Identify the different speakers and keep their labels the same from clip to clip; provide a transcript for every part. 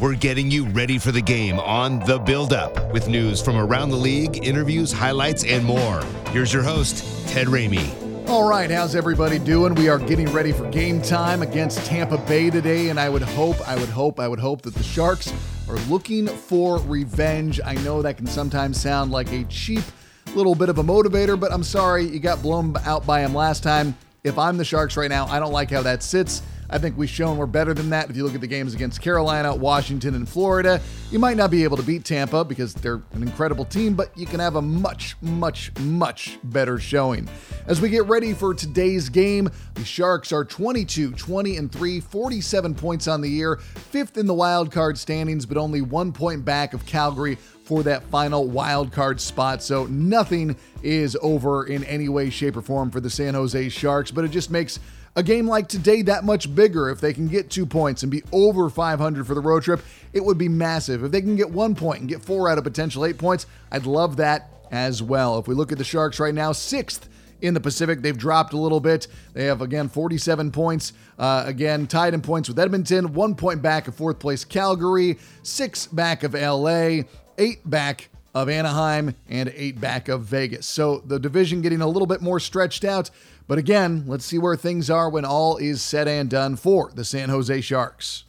Speaker 1: We're getting you ready for the game on The Build Up with news from around the league, interviews, highlights, and more. Here's your host, Ted Ramey.
Speaker 2: All right, how's everybody doing? We are getting ready for game time against Tampa Bay today, and I would hope, I would hope, I would hope that the Sharks are looking for revenge. I know that can sometimes sound like a cheap little bit of a motivator, but I'm sorry, you got blown out by him last time. If I'm the Sharks right now, I don't like how that sits. I think we've shown we're better than that. If you look at the games against Carolina, Washington, and Florida, you might not be able to beat Tampa because they're an incredible team, but you can have a much, much, much better showing. As we get ready for today's game, the Sharks are 22, 20, and 3, 47 points on the year, fifth in the wild card standings, but only one point back of Calgary for that final wild card spot. So nothing is over in any way, shape, or form for the San Jose Sharks, but it just makes a game like today that much bigger. If they can get two points and be over 500 for the road trip, it would be massive. If they can get one point and get four out of potential eight points, I'd love that as well. If we look at the Sharks right now, sixth in the Pacific. They've dropped a little bit. They have, again, 47 points. Uh, again, tied in points with Edmonton, one point back of fourth place Calgary, six back of LA, eight back of Anaheim, and eight back of Vegas. So the division getting a little bit more stretched out. But again, let's see where things are when all is said and done for the San Jose Sharks.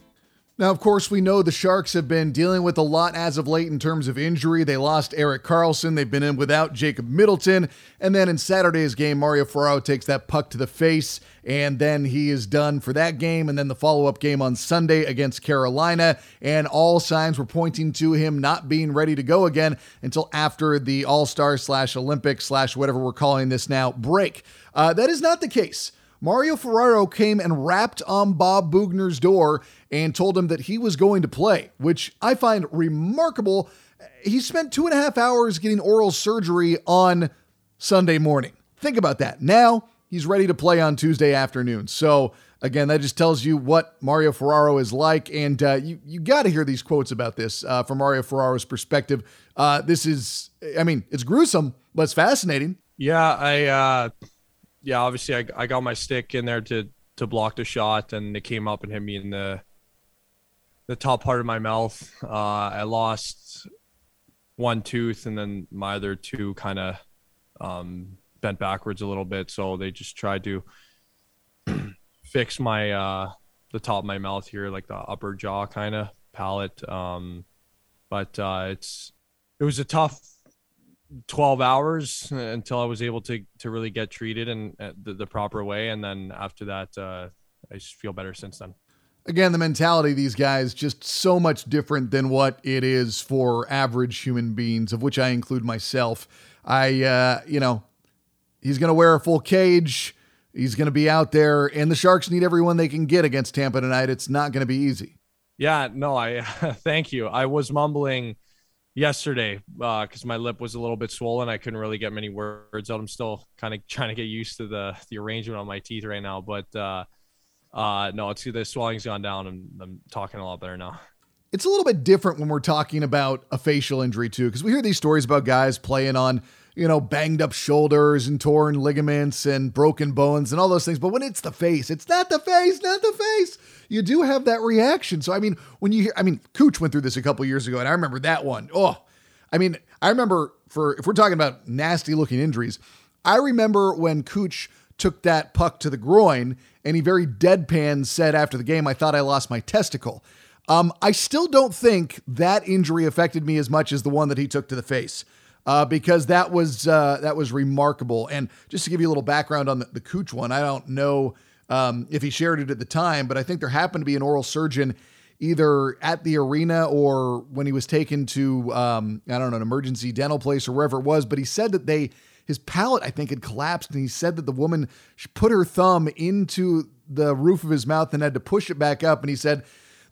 Speaker 2: Now, of course, we know the Sharks have been dealing with a lot as of late in terms of injury. They lost Erik Karlsson. They've been in without Jacob Middleton. And then in Saturday's game, Mario Ferraro takes that puck to the face, and then he is done for that game. And then the follow up game on Sunday against Carolina. And all signs were pointing to him not being ready to go again until after the All Star slash Olympic slash whatever we're calling this now break. Uh, that is not the case. Mario Ferraro came and rapped on Bob Boughner's door and told him that he was going to play, which I find remarkable. He spent two and a half hours getting oral surgery on Sunday morning. Think about that. Now he's ready to play on Tuesday afternoon. So, again, that just tells you what Mario Ferraro is like. And uh, you, you got to hear these quotes about this uh, from Mario Ferraro's perspective. Uh, this is, I mean, it's gruesome, but it's fascinating.
Speaker 3: Yeah, I uh, yeah, obviously I, I got my stick in there to to block the shot, and it came up and hit me in the the top part of my mouth. Uh, I lost one tooth, and then my other two kind of um, bent backwards a little bit. So they just tried to fix my uh, the top of my mouth here, like the upper jaw kind of palate. Um, but uh, it's it was a tough 12 hours until I was able to to really get treated and uh, the, the proper way. And then after that, uh, I just feel better since then.
Speaker 2: Again, the mentality of these guys just so much different than what it is for average human beings, of which I include myself. I, uh, you know, he's going to wear a full cage. He's going to be out there, and the Sharks need everyone they can get against Tampa tonight. It's not going to be easy.
Speaker 3: Yeah, no, I thank you. I was mumbling yesterday because uh, my lip was a little bit swollen. I couldn't really get many words out. I'm still kind of trying to get used to the the arrangement on my teeth right now, but uh, uh, no, it's the swelling's gone down and I'm talking a lot better now.
Speaker 2: It's a little bit different when we're talking about a facial injury too, because we hear these stories about guys playing on you know, banged up shoulders and torn ligaments and broken bones and all those things. But when it's the face, it's not the face, not the face. You do have that reaction. So, I mean, when you hear, I mean, Cooch went through this a couple years ago, and I remember that one. Oh, I mean, I remember for, if we're talking about nasty looking injuries, I remember when Cooch took that puck to the groin and he very deadpan said after the game, I thought I lost my testicle. Um, I still don't think that injury affected me as much as the one that he took to the face uh, because that was uh, that was remarkable. And just to give you a little background on the, the Cooch one, I don't know um, if he shared it at the time, but I think there happened to be an oral surgeon either at the arena or when he was taken to um, I don't know an emergency dental place or wherever it was. But he said that they his palate I think had collapsed, and he said that the woman put her thumb into the roof of his mouth and had to push it back up, and he said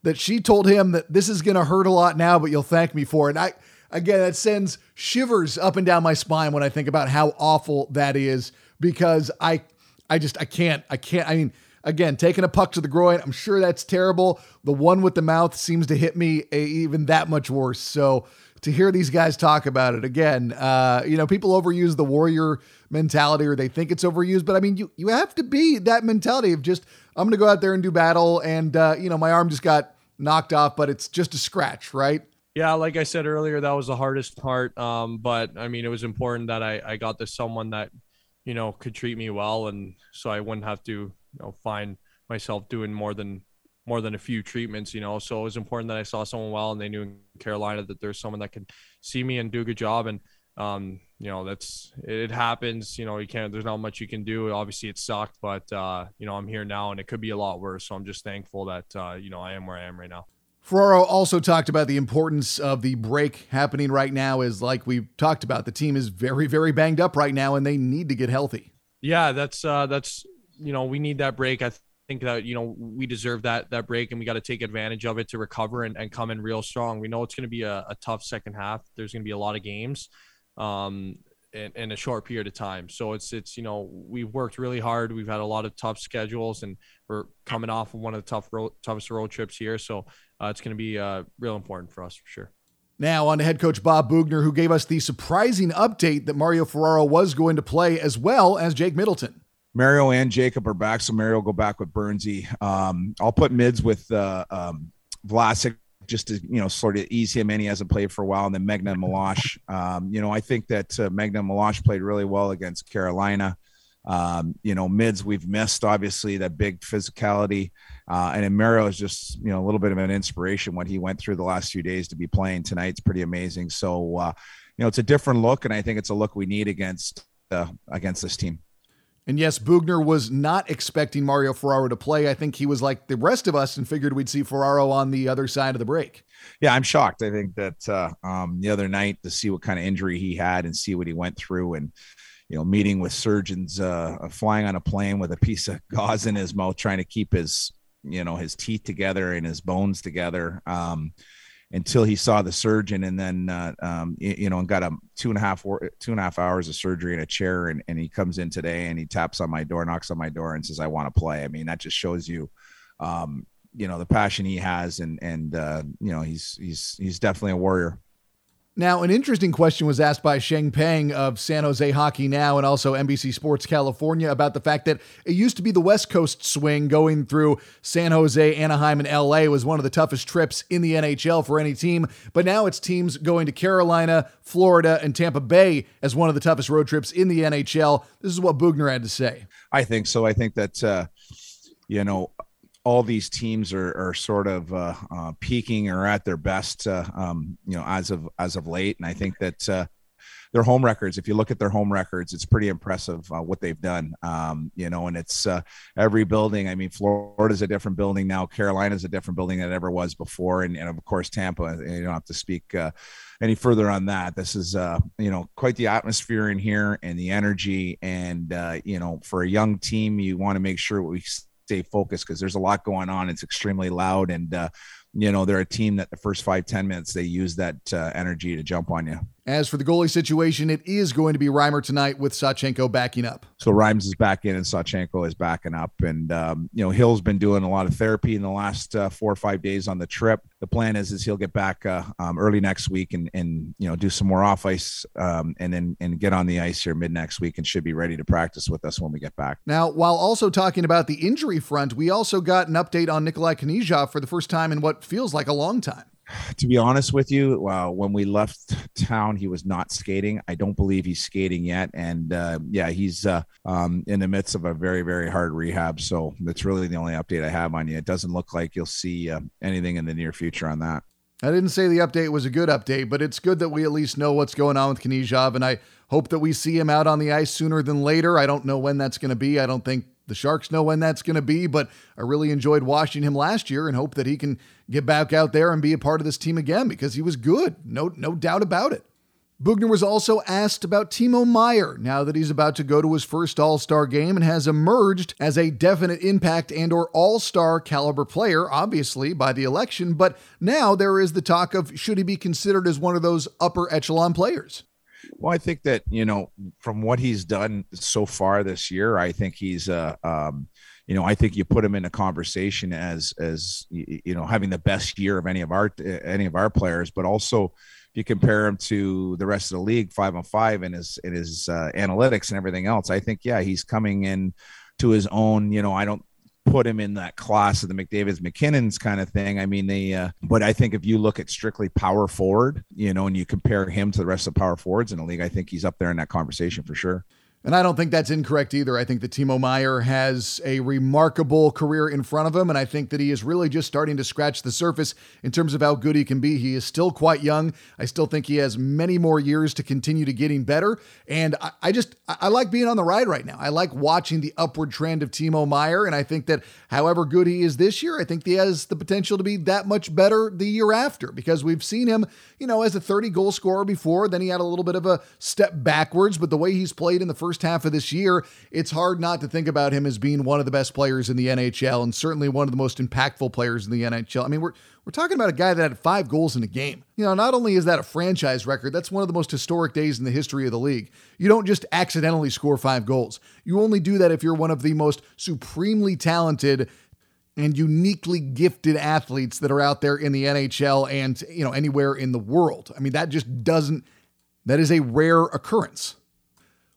Speaker 2: that she told him that this is going to hurt a lot now, but you'll thank me for it. And I, again, that sends shivers up and down my spine when I think about how awful that is because I, I just, I can't, I can't, I mean, again, taking a puck to the groin, I'm sure that's terrible. The one with the mouth seems to hit me even that much worse. So, to hear these guys talk about it again, uh, you know, people overuse the warrior mentality or they think it's overused, but I mean, you you have to be that mentality of just I'm to go out there and do battle, and uh, you know, my arm just got knocked off, but it's just a scratch, right?
Speaker 3: Yeah, like I said earlier, that was the hardest part. Um, but I mean, it was important that I I got to someone that you know could treat me well, and so I wouldn't have to you know find myself doing more than more than a few treatments, you know. So it was important that I saw someone well, and they knew in Carolina that there's someone that could see me and do a good job. And um, you know, that's it happens. You know, you can't. There's not much you can do. Obviously, it sucked, but uh, you know, I'm here now, and it could be a lot worse. So I'm just thankful that uh, you know I am where I am right now.
Speaker 2: Ferraro also talked about the importance of the break happening right now. Is like we've talked about, the team is very, very banged up right now, and they need to get healthy.
Speaker 3: Yeah, that's uh, that's you know we need that break. I think that you know we deserve that that break and we got to take advantage of it to recover and, and come in real strong we know it's going to be a, a, tough second half there's going to be a lot of games um in, in, a short period of time so it's it's you know we've worked really hard we've had a lot of tough schedules and we're coming off of one of the tough road, toughest road trips here so uh, it's going to be uh, real important for us for sure
Speaker 2: now, on to head coach Bob Boughner, who gave us the surprising update that Mario Ferraro was going to play as well as Jake Middleton.
Speaker 4: Mario and Jacob are back, so Mario will go back with Burnsie. Um, I'll put mids with uh, um, Vlasic just to you know sort of ease him in. He hasn't played for a while, and then Megna Meloche. Um, you know, I think that uh, Megna Meloche played really well against Carolina. Um, you know, mids we've missed obviously that big physicality, uh, and Mario is just you know a little bit of an inspiration what he went through the last few days to be playing tonight tonight's pretty amazing. So uh, you know, it's a different look, and I think it's a look we need against uh, against this team.
Speaker 2: And yes, Boughner was not expecting Mario Ferraro to play. I think he was like the rest of us and figured we'd see Ferraro on the other side of the break.
Speaker 4: Yeah, I'm shocked. I think that uh, um, the other night to see what kind of injury he had and see what he went through and you know meeting with surgeons uh, flying on a plane with a piece of gauze in his mouth trying to keep his you know his teeth together and his bones together um, until he saw the surgeon and then uh, um, you, know and got a two and a half two and a half hours of surgery in a chair and, and he comes in today and he taps on my door knocks on my door and says i want to play. I mean that just shows you um, you know the passion he has and and uh, you know he's he's he's definitely a warrior
Speaker 2: now, an interesting question was asked by Sheng Peng of San Jose Hockey Now and also NBC Sports California about the fact that it used to be the West Coast swing going through San Jose, Anaheim, and LA was one of the toughest trips in the NHL for any team. But now it's teams going to Carolina, Florida, and Tampa Bay as one of the toughest road trips in the NHL. This is what Boughner had to say.
Speaker 4: I think so. I think that, uh, you know, all these teams are, are sort of uh, uh, peaking or at their best, uh, um, you know, as of as of late. And I think that uh, their home records, if you look at their home records, it's pretty impressive uh, what they've done. Um, you know, and it's uh, every building. I mean, Florida's a different building now. Carolina's a different building than it ever was before, and, and of course Tampa. You don't have to speak any further on that. This is, you know, quite the atmosphere in here and the energy. And you know, for a young team, you want to make sure what we stay focused because there's a lot going on. It's extremely loud, and uh, you know they're a team that the first five ten minutes they use that uh, energy to jump on you.
Speaker 2: As for the goalie situation, it is going to be Reimer tonight with Sawchenko backing up.
Speaker 4: So Rhymes is back in and Sawchenko is backing up. And, um, you know, Hill's been doing a lot of therapy in the last uh, four or five days on the trip. The plan is, is he'll get back uh, um, early next week and, and, you know, do some more off ice um, and then and get on the ice here mid next week and should be ready to practice with us when we get back.
Speaker 2: Now, while also talking about the injury front, we also got an update on Nikolai Knyzhov for the first time in what feels like a long time
Speaker 4: to be honest with you, uh, when we left town, he was not skating. I don't believe he's skating yet, and uh, yeah, he's uh, um, in the midst of a very, very hard rehab. So that's really the only update I have on you. It doesn't look like you'll see uh, anything in the near future on that.
Speaker 2: I didn't say the update was a good update, but it's good that we at least know what's going on with Knyzhov, and I hope that we see him out on the ice sooner than later. I don't know when that's going to be. I don't think the Sharks know when that's going to be, but I really enjoyed watching him last year and hope that he can get back out there and be a part of this team again because he was good. No, no doubt about it. Boughner was also asked about Timo Meier now that he's about to go to his first All-Star game and has emerged as a definite impact and or All-Star caliber player obviously by the election, but now there is the talk of should he be considered as one of those upper echelon players.
Speaker 4: Well, I think that you know from what he's done so far this year, I think he's uh, um, you know, I think you put him in a conversation as as you know having the best year of any of our any of our players, but also if you compare him to the rest of the league, five on five in his in his uh, analytics and everything else, I think yeah, he's coming in to his own. You know, I don't put him in that class of the McDavid's MacKinnon's kind of thing. I mean, they, uh, but I think if you look at strictly power forward, you know, and you compare him to the rest of the power forwards in the league, I think he's up there in that conversation for sure.
Speaker 2: And I don't think that's incorrect either. I think that Timo Meier has a remarkable career in front of him, and I think that he is really just starting to scratch the surface in terms of how good he can be. He is still quite young. I still think he has many more years to continue to getting better. And I, I just I like being on the ride right now. I like watching the upward trend of Timo Meier, and I think that however good he is this year, I think he has the potential to be that much better the year after because we've seen him, you know, as a 30 goal scorer before. Then he had a little bit of a step backwards, but the way he's played in the first first half of this year, it's hard not to think about him as being one of the best players in the NHL and certainly one of the most impactful players in the NHL. I mean, we're we're talking about a guy that had five goals in a game. You know, not only is that a franchise record, that's one of the most historic days in the history of the league. You don't just accidentally score five goals. You only do that if you're one of the most supremely talented and uniquely gifted athletes that are out there in the NHL and, you know, anywhere in the world. I mean, that just doesn't that is a rare occurrence.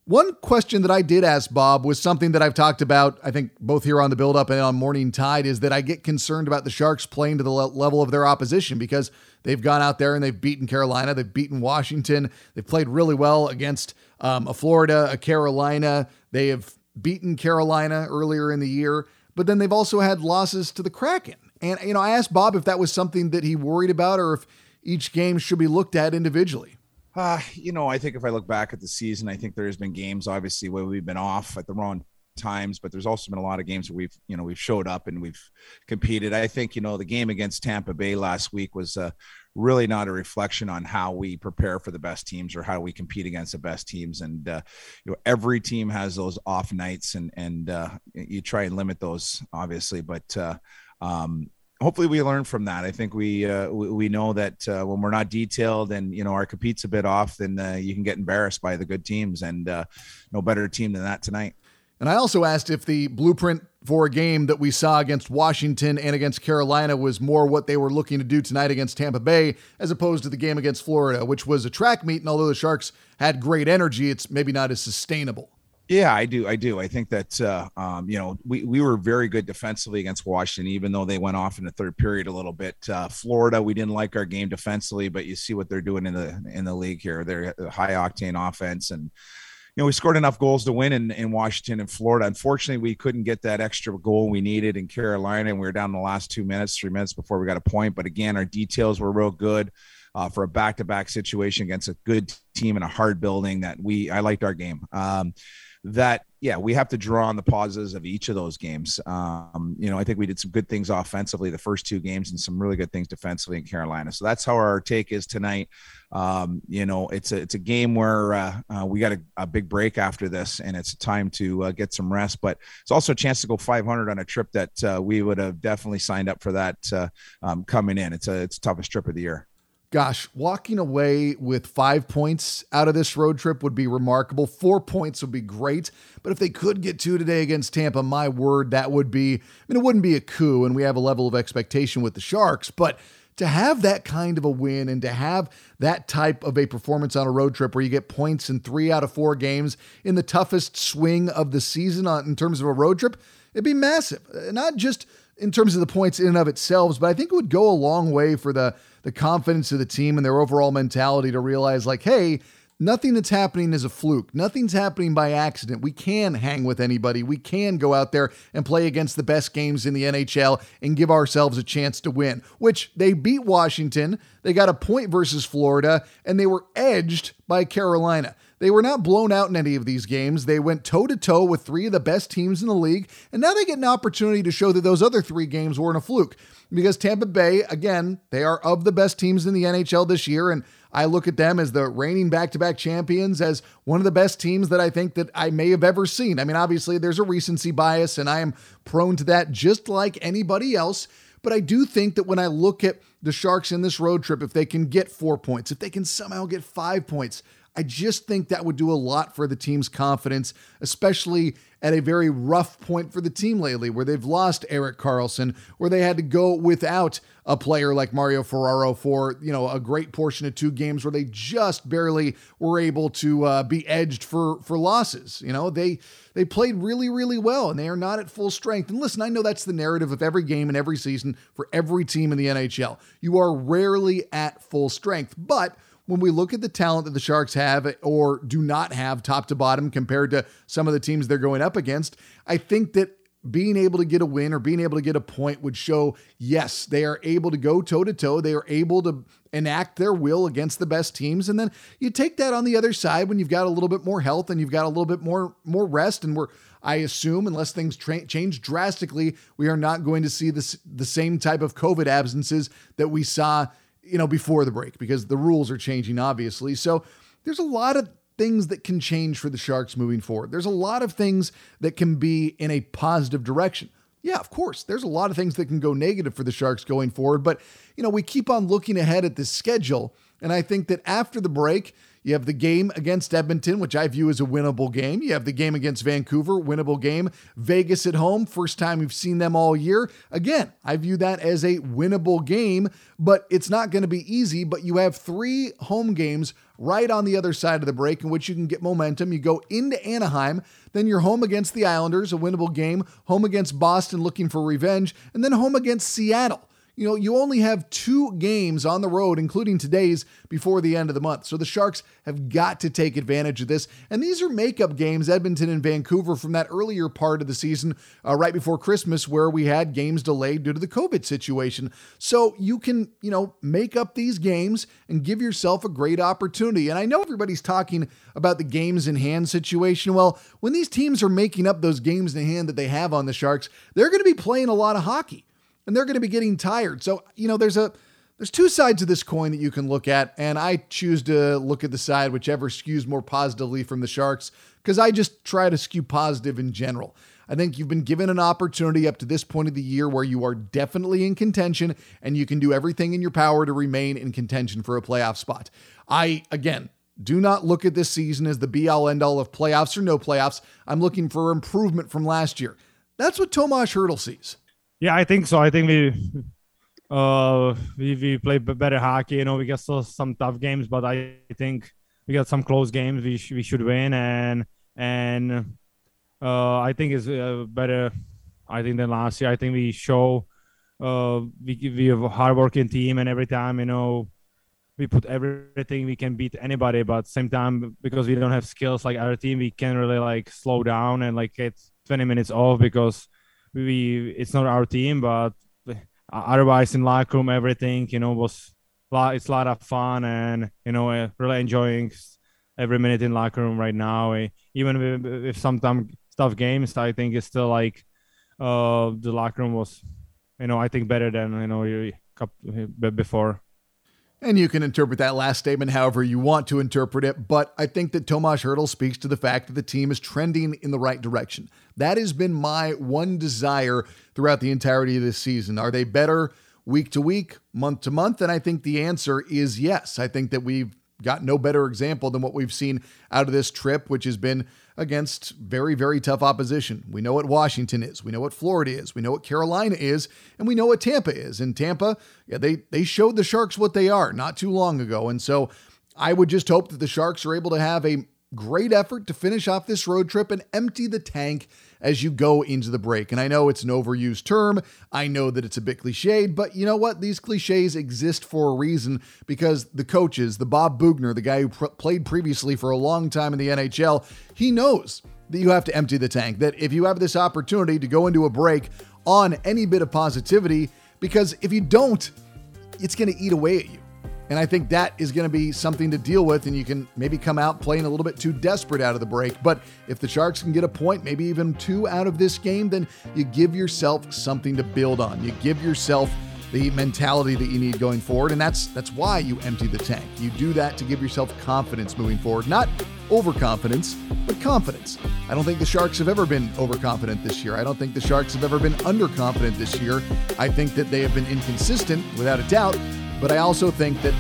Speaker 2: One question that I did ask Bob was something that I've talked about, I think, both here on the build up and on Morning Tide, is that I get concerned about the Sharks playing to the level of their opposition because they've gone out there and they've beaten Carolina, they've beaten Washington, they've played really well against um, a Florida, a Carolina. They have beaten Carolina earlier in the year, but then they've also had losses to the Kraken. And, you know, I asked Bob if that was something that he worried about or if each game should be looked at individually.
Speaker 4: Uh, you know, I think if I look back at the season, I think there's been games obviously where we've been off at the wrong times, but there's also been a lot of games where we've, you know, we've showed up and we've competed. I think, you know, the game against Tampa Bay last week was uh, really not a reflection on how we prepare for the best teams or how we compete against the best teams. And, uh, you know, every team has those off nights and, and uh, you try and limit those obviously, but, uh, um, hopefully we learn from that. I think we uh, we, we, know that uh, when we're not detailed and you know our compete's a bit off, then uh, you can get embarrassed by the good teams, and uh, no better team than that tonight.
Speaker 2: And I also asked if the blueprint for a game that we saw against Washington and against Carolina was more what they were looking to do tonight against Tampa Bay, as opposed to the game against Florida, which was a track meet. And although the Sharks had great energy, it's maybe not as sustainable.
Speaker 4: Yeah, I do. I do. I think that uh, um, you know we we were very good defensively against Washington, even though they went off in the third period a little bit. Uh, Florida, we didn't like our game defensively, but you see what they're doing in the in the league here. They're high octane offense, and you know we scored enough goals to win in, in Washington and Florida. Unfortunately, we couldn't get that extra goal we needed in Carolina, and we were down in the last two minutes, three minutes before we got a point. But again, our details were real good. Uh, for a back-to-back situation against a good team in a hard building that we I liked our game. Um, that yeah we have to draw on the pauses of each of those games. Um, you know i think we did some good things offensively the first two games and some really good things defensively in carolina. So that's how our take is tonight. Um, you know it's a it's a game where uh, uh, we got a, a, big break after this and it's time to uh, get some rest but it's also a chance to go 500 on a trip that uh, we would have definitely signed up for that uh, um, coming in. It's a it's the toughest trip of the year
Speaker 2: Gosh, walking away with five points out of this road trip would be remarkable. Four points would be great. But if they could get two today against Tampa, my word, that would be, I mean, it wouldn't be a coup, and we have a level of expectation with the Sharks. But to have that kind of a win and to have that type of a performance on a road trip where you get points in three out of four games in the toughest swing of the season on, in terms of a road trip, it'd be massive. Not just in terms of the points in and of itself, but I think it would go a long way for the the confidence of the team and their overall mentality to realize, like, hey, nothing that's happening is a fluke. Nothing's happening by accident. We can hang with anybody. We can go out there and play against the best games in the NHL and give ourselves a chance to win, which they beat Washington. They got a point versus Florida, and they were edged by Carolina. They were not blown out in any of these games. They went toe to toe with three of the best teams in the league, and now they get an opportunity to show that those other three games weren't a fluke. Because Tampa Bay, again, they are of the best teams in the NHL this year, and I look at them as the reigning back-to-back champions, as one of the best teams that I think that I may have ever seen. I mean, obviously there's a recency bias, and I am prone to that just like anybody else. But I do think that when I look at the Sharks in this road trip, if they can get four points, if they can somehow get five points, I just think that would do a lot for the team's confidence, especially at a very rough point for the team lately, where they've lost Erik Karlsson, where they had to go without a player like Mario Ferraro for you know a great portion of two games, where they just barely were able to uh, be edged for for losses. You know they they played really really well, and they are not at full strength. And listen, I know that's the narrative of every game and every season for every team in the NHL. You are rarely at full strength, but when we look at the talent that the Sharks have or do not have top to bottom compared to some of the teams they're going up against, I think that being able to get a win or being able to get a point would show yes, they are able to go toe to toe. They are able to enact their will against the best teams. And then you take that on the other side when you've got a little bit more health and you've got a little bit more more rest. And we're I assume unless things tra- change drastically, we are not going to see this the same type of COVID absences that we saw you know, before the break because the rules are changing, obviously. So there's a lot of things that can change for the Sharks moving forward. There's a lot of things that can be in a positive direction. Yeah, of course, there's a lot of things that can go negative for the Sharks going forward, but you know, we keep on looking ahead at this schedule, and I think that after the break, you have the game against Edmonton, which I view as a winnable game. You have the game against Vancouver, winnable game. Vegas at home, first time we've seen them all year. Again, I view that as a winnable game, but it's not going to be easy. But you have three home games right on the other side of the break in which you can get momentum. You go into Anaheim, then you're home against the Islanders, a winnable game, home against Boston looking for revenge, and then home against Seattle you know, you only have two games on the road, including today's, before the end of the month. So the Sharks have got to take advantage of this. And these are makeup games, Edmonton and Vancouver, from that earlier part of the season, uh, right before Christmas, where we had games delayed due to the COVID situation. So you can, you know, make up these games and give yourself a great opportunity. And I know everybody's talking about the games in hand situation. Well, when these teams are making up those games in hand that they have on the Sharks, they're going to be playing a lot of hockey and they're going to be getting tired. So, you know, there's a there's two sides of this coin that you can look at, and I choose to look at the side whichever skews more positively from the Sharks because I just try to skew positive in general. I think you've been given an opportunity up to this point of the year where you are definitely in contention and you can do everything in your power to remain in contention for a playoff spot. I, again, do not look at this season as the be all end all of playoffs or no playoffs. I'm looking for improvement from last year. That's what Tomas Hertl sees.
Speaker 5: Yeah, I think so. I think we uh we, we play better hockey. You know, we got some tough games, but I think we got some close games. We sh- we should win, and and uh I think it's uh, better. I think than last year. I think we show uh we we have a hardworking team, and every time you know we put everything we can beat anybody, but same time because we don't have skills like our team, we can really like slow down and like get 20 minutes off because we it's not our team, but otherwise in locker room everything you know was it's a lot of fun and you know uh, really enjoying every minute in locker room right now. Uh, even if sometimes tough games, I think it's still like uh, the locker room was you know I think better than you know before.
Speaker 2: And you can interpret that last statement however you want to interpret it, but I think that Tomas Hertl speaks to the fact that the team is trending in the right direction. That has been my one desire throughout the entirety of this season. Are they better week to week, month to month? And I think the answer is yes. I think that we've got no better example than what we've seen out of this trip, which has been against very, very tough opposition. We know what Washington is, we know what Florida is, we know what Carolina is, and we know what Tampa is. And Tampa, yeah, they they showed the Sharks what they are not too long ago. And so I would just hope that the Sharks are able to have a great effort to finish off this road trip and empty the tank as you go into the break. And I know it's an overused term. I know that it's a bit cliched, but you know what? These cliches exist for a reason because the coaches, the Bob Boughner, the guy who pr- played previously for a long time in the NHL, he knows that you have to empty the tank. That if you have this opportunity to go into a break on any bit of positivity, because if you don't, it's going to eat away at you. And I think that is going to be something to deal with. And you can maybe come out playing a little bit too desperate out of the break. But if the Sharks can get a point, maybe even two out of this game, then you give yourself something to build on. You give yourself the mentality that you need going forward. And that's that's why you empty the tank. You do that to give yourself confidence moving forward. Not overconfidence, but confidence. I don't think the Sharks have ever been overconfident this year. I don't think the Sharks have ever been underconfident this year. I think that they have been inconsistent, without a doubt. But I also think that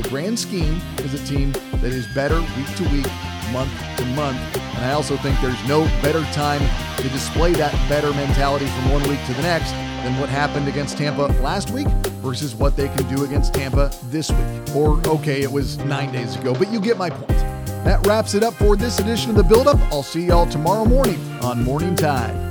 Speaker 2: the grand scheme is a team that is better week to week, month to month. And I also think there's no better time to display that better mentality from one week to the next than what happened against Tampa last week versus what they can do against Tampa this week. Or, okay, it was nine days ago, but you get my point. That wraps it up for this edition of The Build Up. I'll see y'all tomorrow morning on Morning Tide.